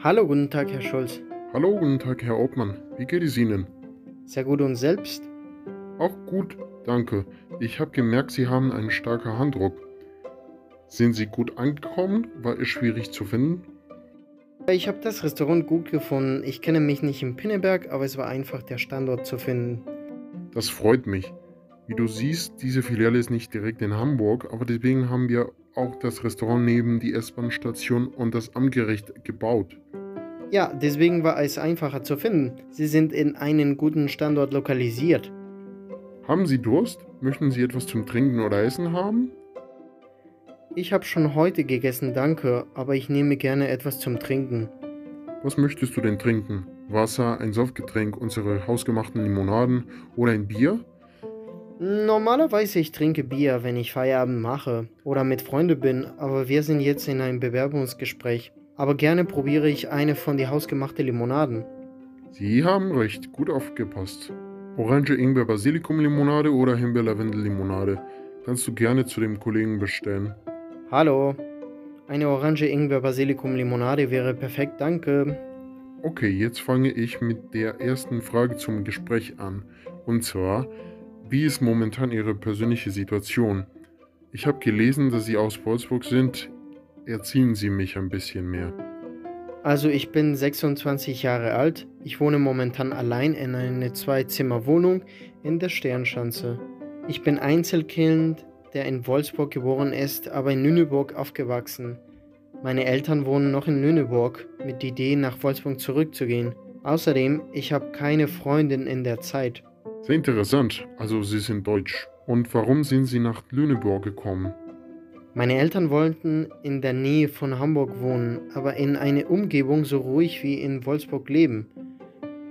Hallo, guten Tag, Herr Schulz. Hallo, guten Tag, Herr Obmann. Wie geht es Ihnen? Sehr gut und selbst? Auch gut, danke. Ich habe gemerkt, Sie haben einen starken Handdruck. Sind Sie gut angekommen? War es schwierig zu finden? Ich habe das Restaurant gut gefunden. Ich kenne mich nicht in Pinneberg, aber es war einfach, der Standort zu finden. Das freut mich. Wie du siehst, diese Filiale ist nicht direkt in Hamburg, aber deswegen haben wir auch das Restaurant neben die S-Bahn-Station und das Amtsgericht gebaut. Ja, deswegen war es einfacher zu finden. Sie sind in einen guten Standort lokalisiert. Haben Sie Durst? Möchten Sie etwas zum Trinken oder Essen haben? Ich habe schon heute gegessen, danke, aber ich nehme gerne etwas zum Trinken. Was möchtest du denn trinken? Wasser, ein Softgetränk, unsere hausgemachten Limonaden oder ein Bier? Normalerweise ich trinke Bier, wenn ich Feierabend mache oder mit Freunden bin, aber wir sind jetzt in einem Bewerbungsgespräch. Aber gerne probiere ich eine von die hausgemachten Limonaden. Sie haben recht, gut aufgepasst. Orange Ingwer Basilikum Limonade oder Himbeer Lavendel Limonade. Kannst du gerne zu dem Kollegen bestellen. Hallo. Eine Orange Ingwer Basilikum Limonade wäre perfekt, danke. Okay, jetzt fange ich mit der ersten Frage zum Gespräch an. Und zwar, wie ist momentan Ihre persönliche Situation? Ich habe gelesen, dass Sie aus Wolfsburg sind. Erziehen Sie mich ein bisschen mehr. Also ich bin 26 Jahre alt. Ich wohne momentan allein in einer Zwei-Zimmer-Wohnung in der Sternschanze. Ich bin Einzelkind, der in Wolfsburg geboren ist, aber in Lüneburg aufgewachsen. Meine Eltern wohnen noch in Lüneburg mit der Idee, nach Wolfsburg zurückzugehen. Außerdem, ich habe keine Freundin in der Zeit. Sehr interessant. Also Sie sind deutsch. Und warum sind Sie nach Lüneburg gekommen? Meine Eltern wollten in der Nähe von Hamburg wohnen, aber in einer Umgebung so ruhig wie in Wolfsburg leben.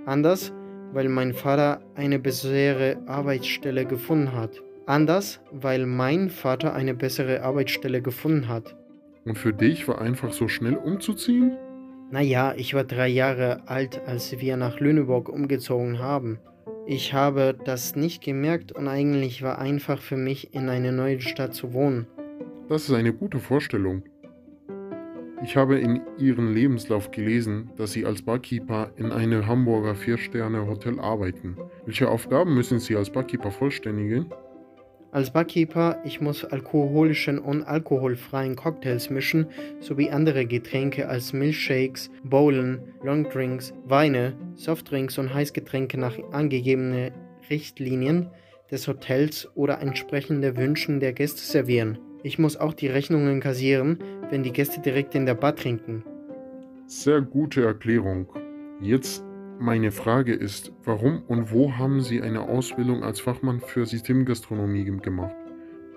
Anders, weil mein Vater eine bessere Arbeitsstelle gefunden hat. Anders, weil mein Vater eine bessere Arbeitsstelle gefunden hat. Und für dich war einfach so schnell umzuziehen? Naja, ich war drei Jahre alt, als wir nach Lüneburg umgezogen haben. Ich habe das nicht gemerkt und eigentlich war einfach für mich, in einer neuen Stadt zu wohnen. Das ist eine gute Vorstellung. Ich habe in Ihrem Lebenslauf gelesen, dass Sie als Barkeeper in einem Hamburger Vier-Sterne-Hotel arbeiten. Welche Aufgaben müssen Sie als Barkeeper vollständigen? Als Barkeeper, ich muss alkoholischen und alkoholfreien Cocktails mischen, sowie andere Getränke als Milchshakes, Bowlen, Longdrinks, Weine, Softdrinks und Heißgetränke nach angegebenen Richtlinien des Hotels oder entsprechende Wünschen der Gäste servieren. Ich muss auch die Rechnungen kassieren, wenn die Gäste direkt in der Bar trinken. Sehr gute Erklärung. Jetzt meine Frage ist, warum und wo haben Sie eine Ausbildung als Fachmann für Systemgastronomie gemacht?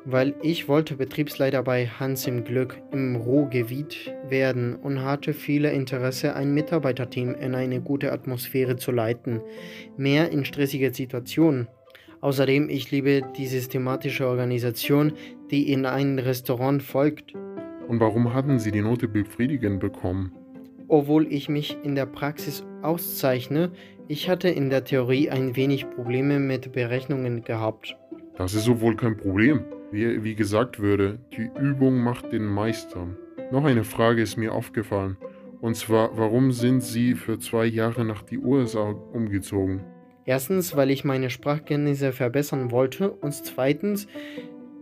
Weil ich wollte Betriebsleiter bei Hans im Glück im Ruhrgebiet werden und hatte viele Interesse, ein Mitarbeiterteam in eine gute Atmosphäre zu leiten, mehr in stressige Situationen. Außerdem, ich liebe die systematische Organisation, die in ein Restaurant folgt. Und warum hatten Sie die Note befriedigend bekommen? Obwohl ich mich in der Praxis auszeichne, ich hatte in der Theorie ein wenig Probleme mit Berechnungen gehabt. Das ist so wohl kein Problem. Wie, wie gesagt würde, die Übung macht den Meister. Noch eine Frage ist mir aufgefallen. Und zwar, warum sind Sie für zwei Jahre nach die USA umgezogen? Erstens, weil ich meine Sprachkenntnisse verbessern wollte und zweitens,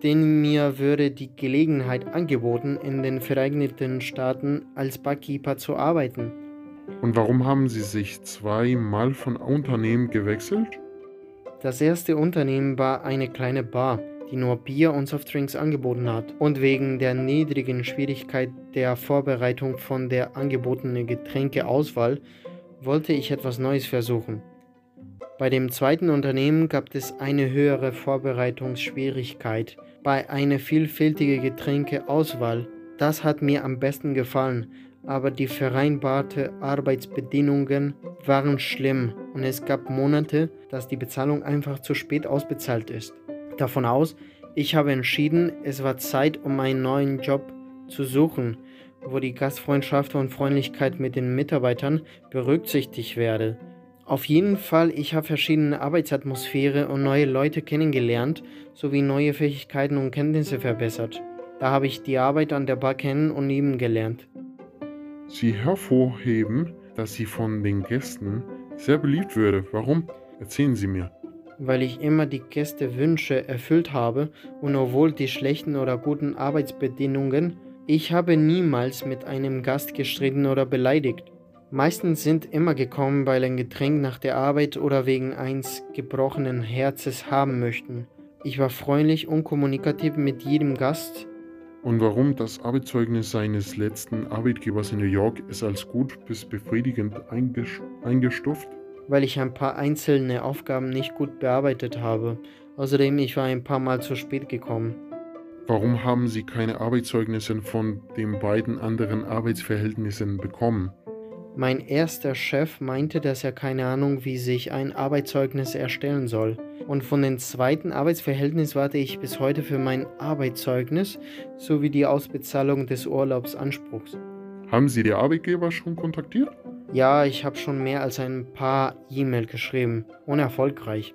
denn mir würde die Gelegenheit angeboten, in den Vereinigten Staaten als Barkeeper zu arbeiten. Und warum haben Sie sich zweimal von Unternehmen gewechselt? Das erste Unternehmen war eine kleine Bar, die nur Bier und Softdrinks angeboten hat. Und wegen der niedrigen Schwierigkeit der Vorbereitung von der angebotenen Getränkeauswahl wollte ich etwas Neues versuchen. Bei dem zweiten Unternehmen gab es eine höhere Vorbereitungsschwierigkeit bei einer vielfältigen Getränkeauswahl. Das hat mir am besten gefallen, aber die vereinbarte Arbeitsbedingungen waren schlimm und es gab Monate, dass die Bezahlung einfach zu spät ausbezahlt ist. Davon aus, ich habe entschieden, es war Zeit, um einen neuen Job zu suchen, wo die Gastfreundschaft und Freundlichkeit mit den Mitarbeitern berücksichtigt werde. Auf jeden Fall, ich habe verschiedene Arbeitsatmosphäre und neue Leute kennengelernt, sowie neue Fähigkeiten und Kenntnisse verbessert. Da habe ich die Arbeit an der Bar kennen und lieben gelernt. Sie hervorheben, dass Sie von den Gästen sehr beliebt würde. Warum? Erzählen Sie mir. Weil ich immer die Gästewünsche erfüllt habe und obwohl die schlechten oder guten Arbeitsbedingungen, ich habe niemals mit einem Gast gestritten oder beleidigt. Meistens sind immer gekommen, weil ein Getränk nach der Arbeit oder wegen eines gebrochenen Herzes haben möchten. Ich war freundlich und kommunikativ mit jedem Gast. Und warum das Arbeitszeugnis seines letzten Arbeitgebers in New York ist als gut bis befriedigend eingestuft? Weil ich ein paar einzelne Aufgaben nicht gut bearbeitet habe. Außerdem ich war ein paar Mal zu spät gekommen. Warum haben Sie keine Arbeitszeugnisse von den beiden anderen Arbeitsverhältnissen bekommen? Mein erster Chef meinte, dass er keine Ahnung, wie sich ein Arbeitszeugnis erstellen soll. Und von dem zweiten Arbeitsverhältnis warte ich bis heute für mein Arbeitszeugnis sowie die Ausbezahlung des Urlaubsanspruchs. Haben Sie die Arbeitgeber schon kontaktiert? Ja, ich habe schon mehr als ein paar E-Mail geschrieben. Unerfolgreich.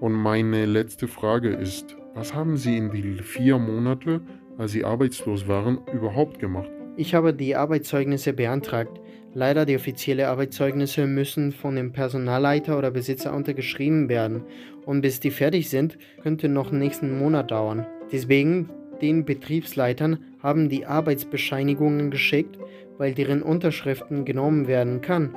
Und meine letzte Frage ist, was haben Sie in die vier Monate, als Sie arbeitslos waren, überhaupt gemacht? Ich habe die Arbeitszeugnisse beantragt. Leider die offiziellen Arbeitszeugnisse müssen von dem Personalleiter oder Besitzer untergeschrieben werden und bis die fertig sind, könnte noch nächsten Monat dauern. Deswegen den Betriebsleitern haben die Arbeitsbescheinigungen geschickt, weil deren Unterschriften genommen werden kann.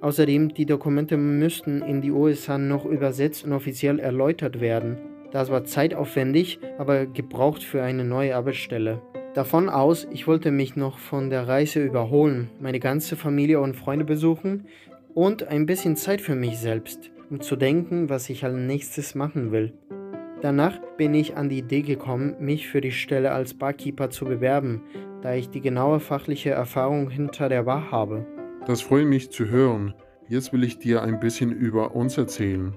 Außerdem die Dokumente müssten in die USA noch übersetzt und offiziell erläutert werden. Das war zeitaufwendig, aber gebraucht für eine neue Arbeitsstelle. Davon aus, ich wollte mich noch von der Reise überholen, meine ganze Familie und Freunde besuchen und ein bisschen Zeit für mich selbst, um zu denken, was ich als nächstes machen will. Danach bin ich an die Idee gekommen, mich für die Stelle als Barkeeper zu bewerben, da ich die genaue fachliche Erfahrung hinter der Bar habe. Das freut mich zu hören. Jetzt will ich dir ein bisschen über uns erzählen.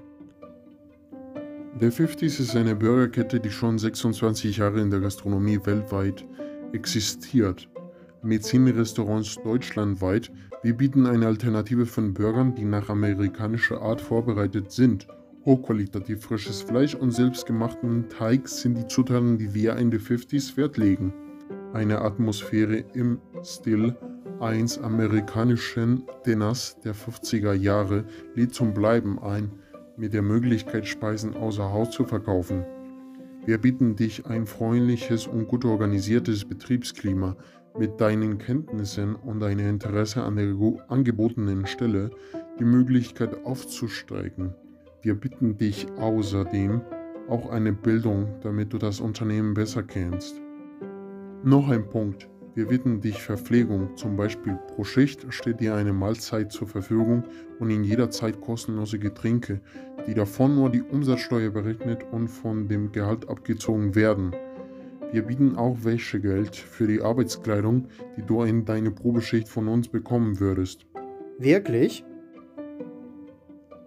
Der 50s ist eine Burgerkette, die schon 26 Jahre in der Gastronomie weltweit existiert. Mit 10 Restaurants deutschlandweit. Wir bieten eine Alternative von Burgern, die nach amerikanischer Art vorbereitet sind. Hochqualitativ frisches Fleisch und selbstgemachten Teig sind die Zutaten, die wir in den 50s Wert legen. Eine Atmosphäre im Stil eines amerikanischen Dinners der 50er Jahre lädt zum Bleiben ein mit der Möglichkeit, Speisen außer Haus zu verkaufen. Wir bitten dich ein freundliches und gut organisiertes Betriebsklima mit deinen Kenntnissen und deinem Interesse an der angebotenen Stelle die Möglichkeit aufzusteigen. Wir bitten dich außerdem auch eine Bildung, damit du das Unternehmen besser kennst. Noch ein Punkt. Wir bitten dich Verpflegung, zum Beispiel pro Schicht steht dir eine Mahlzeit zur Verfügung und in jeder Zeit kostenlose Getränke, die davon nur die Umsatzsteuer berechnet und von dem Gehalt abgezogen werden. Wir bieten auch Wäschegeld für die Arbeitskleidung, die du in deine Probeschicht von uns bekommen würdest. Wirklich?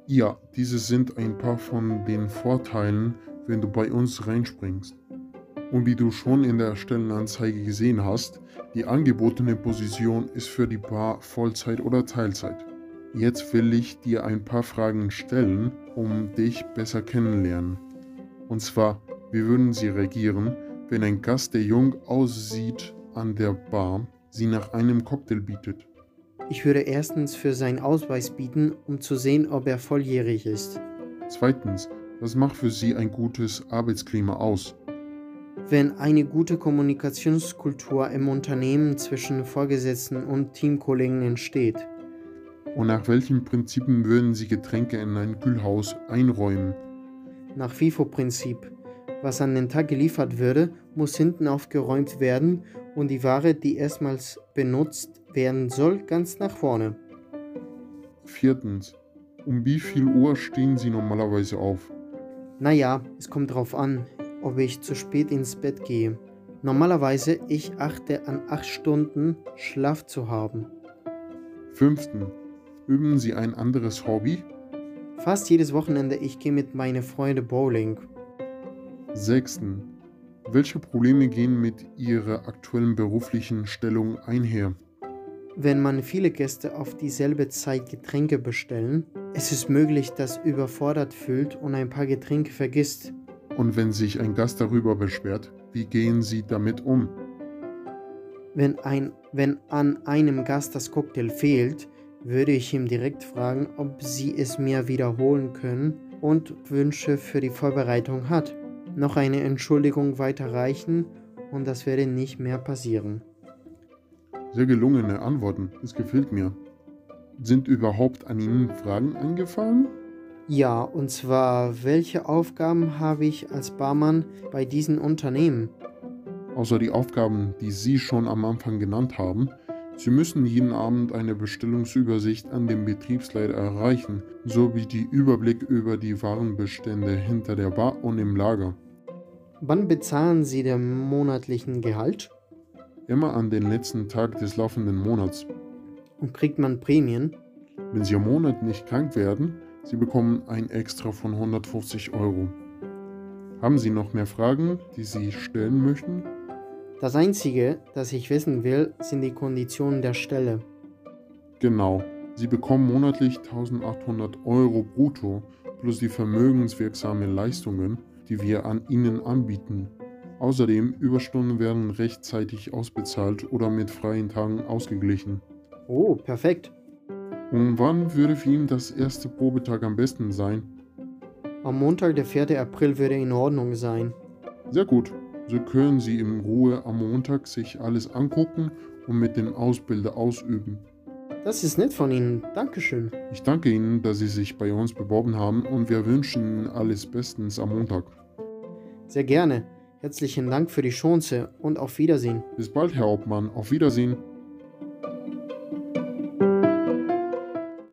Ja, diese sind ein paar von den Vorteilen, wenn du bei uns reinspringst. Und wie du schon in der Stellenanzeige gesehen hast, die angebotene Position ist für die Bar Vollzeit oder Teilzeit. Jetzt will ich dir ein paar Fragen stellen, um dich besser kennenlernen. Und zwar, wie würden sie reagieren, wenn ein Gast, der jung aussieht, an der Bar sie nach einem Cocktail bietet? Ich würde erstens für seinen Ausweis bieten, um zu sehen, ob er volljährig ist. Zweitens, was macht für Sie ein gutes Arbeitsklima aus? Wenn eine gute Kommunikationskultur im Unternehmen zwischen Vorgesetzten und Teamkollegen entsteht. Und nach welchen Prinzipien würden Sie Getränke in ein Kühlhaus einräumen? Nach FIFO-Prinzip. Was an den Tag geliefert würde, muss hinten aufgeräumt werden und die Ware, die erstmals benutzt werden soll, ganz nach vorne. Viertens. Um wie viel Uhr stehen Sie normalerweise auf? Naja, es kommt drauf an ob ich zu spät ins Bett gehe. Normalerweise ich achte an acht Stunden Schlaf zu haben. Fünften. Üben Sie ein anderes Hobby? Fast jedes Wochenende ich gehe mit meinen Freunden Bowling. Sechsten. Welche Probleme gehen mit Ihrer aktuellen beruflichen Stellung einher? Wenn man viele Gäste auf dieselbe Zeit Getränke bestellen, es ist möglich, dass überfordert fühlt und ein paar Getränke vergisst. Und wenn sich ein Gast darüber beschwert, wie gehen Sie damit um? Wenn, ein, wenn an einem Gast das Cocktail fehlt, würde ich ihm direkt fragen, ob sie es mir wiederholen können und Wünsche für die Vorbereitung hat. Noch eine Entschuldigung weiterreichen und das werde nicht mehr passieren. Sehr gelungene Antworten, es gefällt mir. Sind überhaupt an Ihnen Fragen eingefallen? Ja, und zwar, welche Aufgaben habe ich als Barmann bei diesen Unternehmen? Außer die Aufgaben, die Sie schon am Anfang genannt haben, Sie müssen jeden Abend eine Bestellungsübersicht an den Betriebsleiter erreichen, sowie die Überblick über die Warenbestände hinter der Bar und im Lager. Wann bezahlen Sie den monatlichen Gehalt? Immer an den letzten Tag des laufenden Monats. Und kriegt man Prämien? Wenn Sie am Monat nicht krank werden, Sie bekommen ein Extra von 150 Euro. Haben Sie noch mehr Fragen, die Sie stellen möchten? Das Einzige, das ich wissen will, sind die Konditionen der Stelle. Genau. Sie bekommen monatlich 1800 Euro brutto plus die vermögenswirksame Leistungen, die wir an Ihnen anbieten. Außerdem Überstunden werden rechtzeitig ausbezahlt oder mit freien Tagen ausgeglichen. Oh, perfekt. Und wann würde für ihn das erste Probetag am besten sein? Am Montag, der 4. April, würde in Ordnung sein. Sehr gut. So können Sie in Ruhe am Montag sich alles angucken und mit dem Ausbilder ausüben. Das ist nett von Ihnen. Dankeschön. Ich danke Ihnen, dass Sie sich bei uns beworben haben und wir wünschen Ihnen alles Bestens am Montag. Sehr gerne. Herzlichen Dank für die Chance und auf Wiedersehen. Bis bald, Herr Hauptmann. Auf Wiedersehen.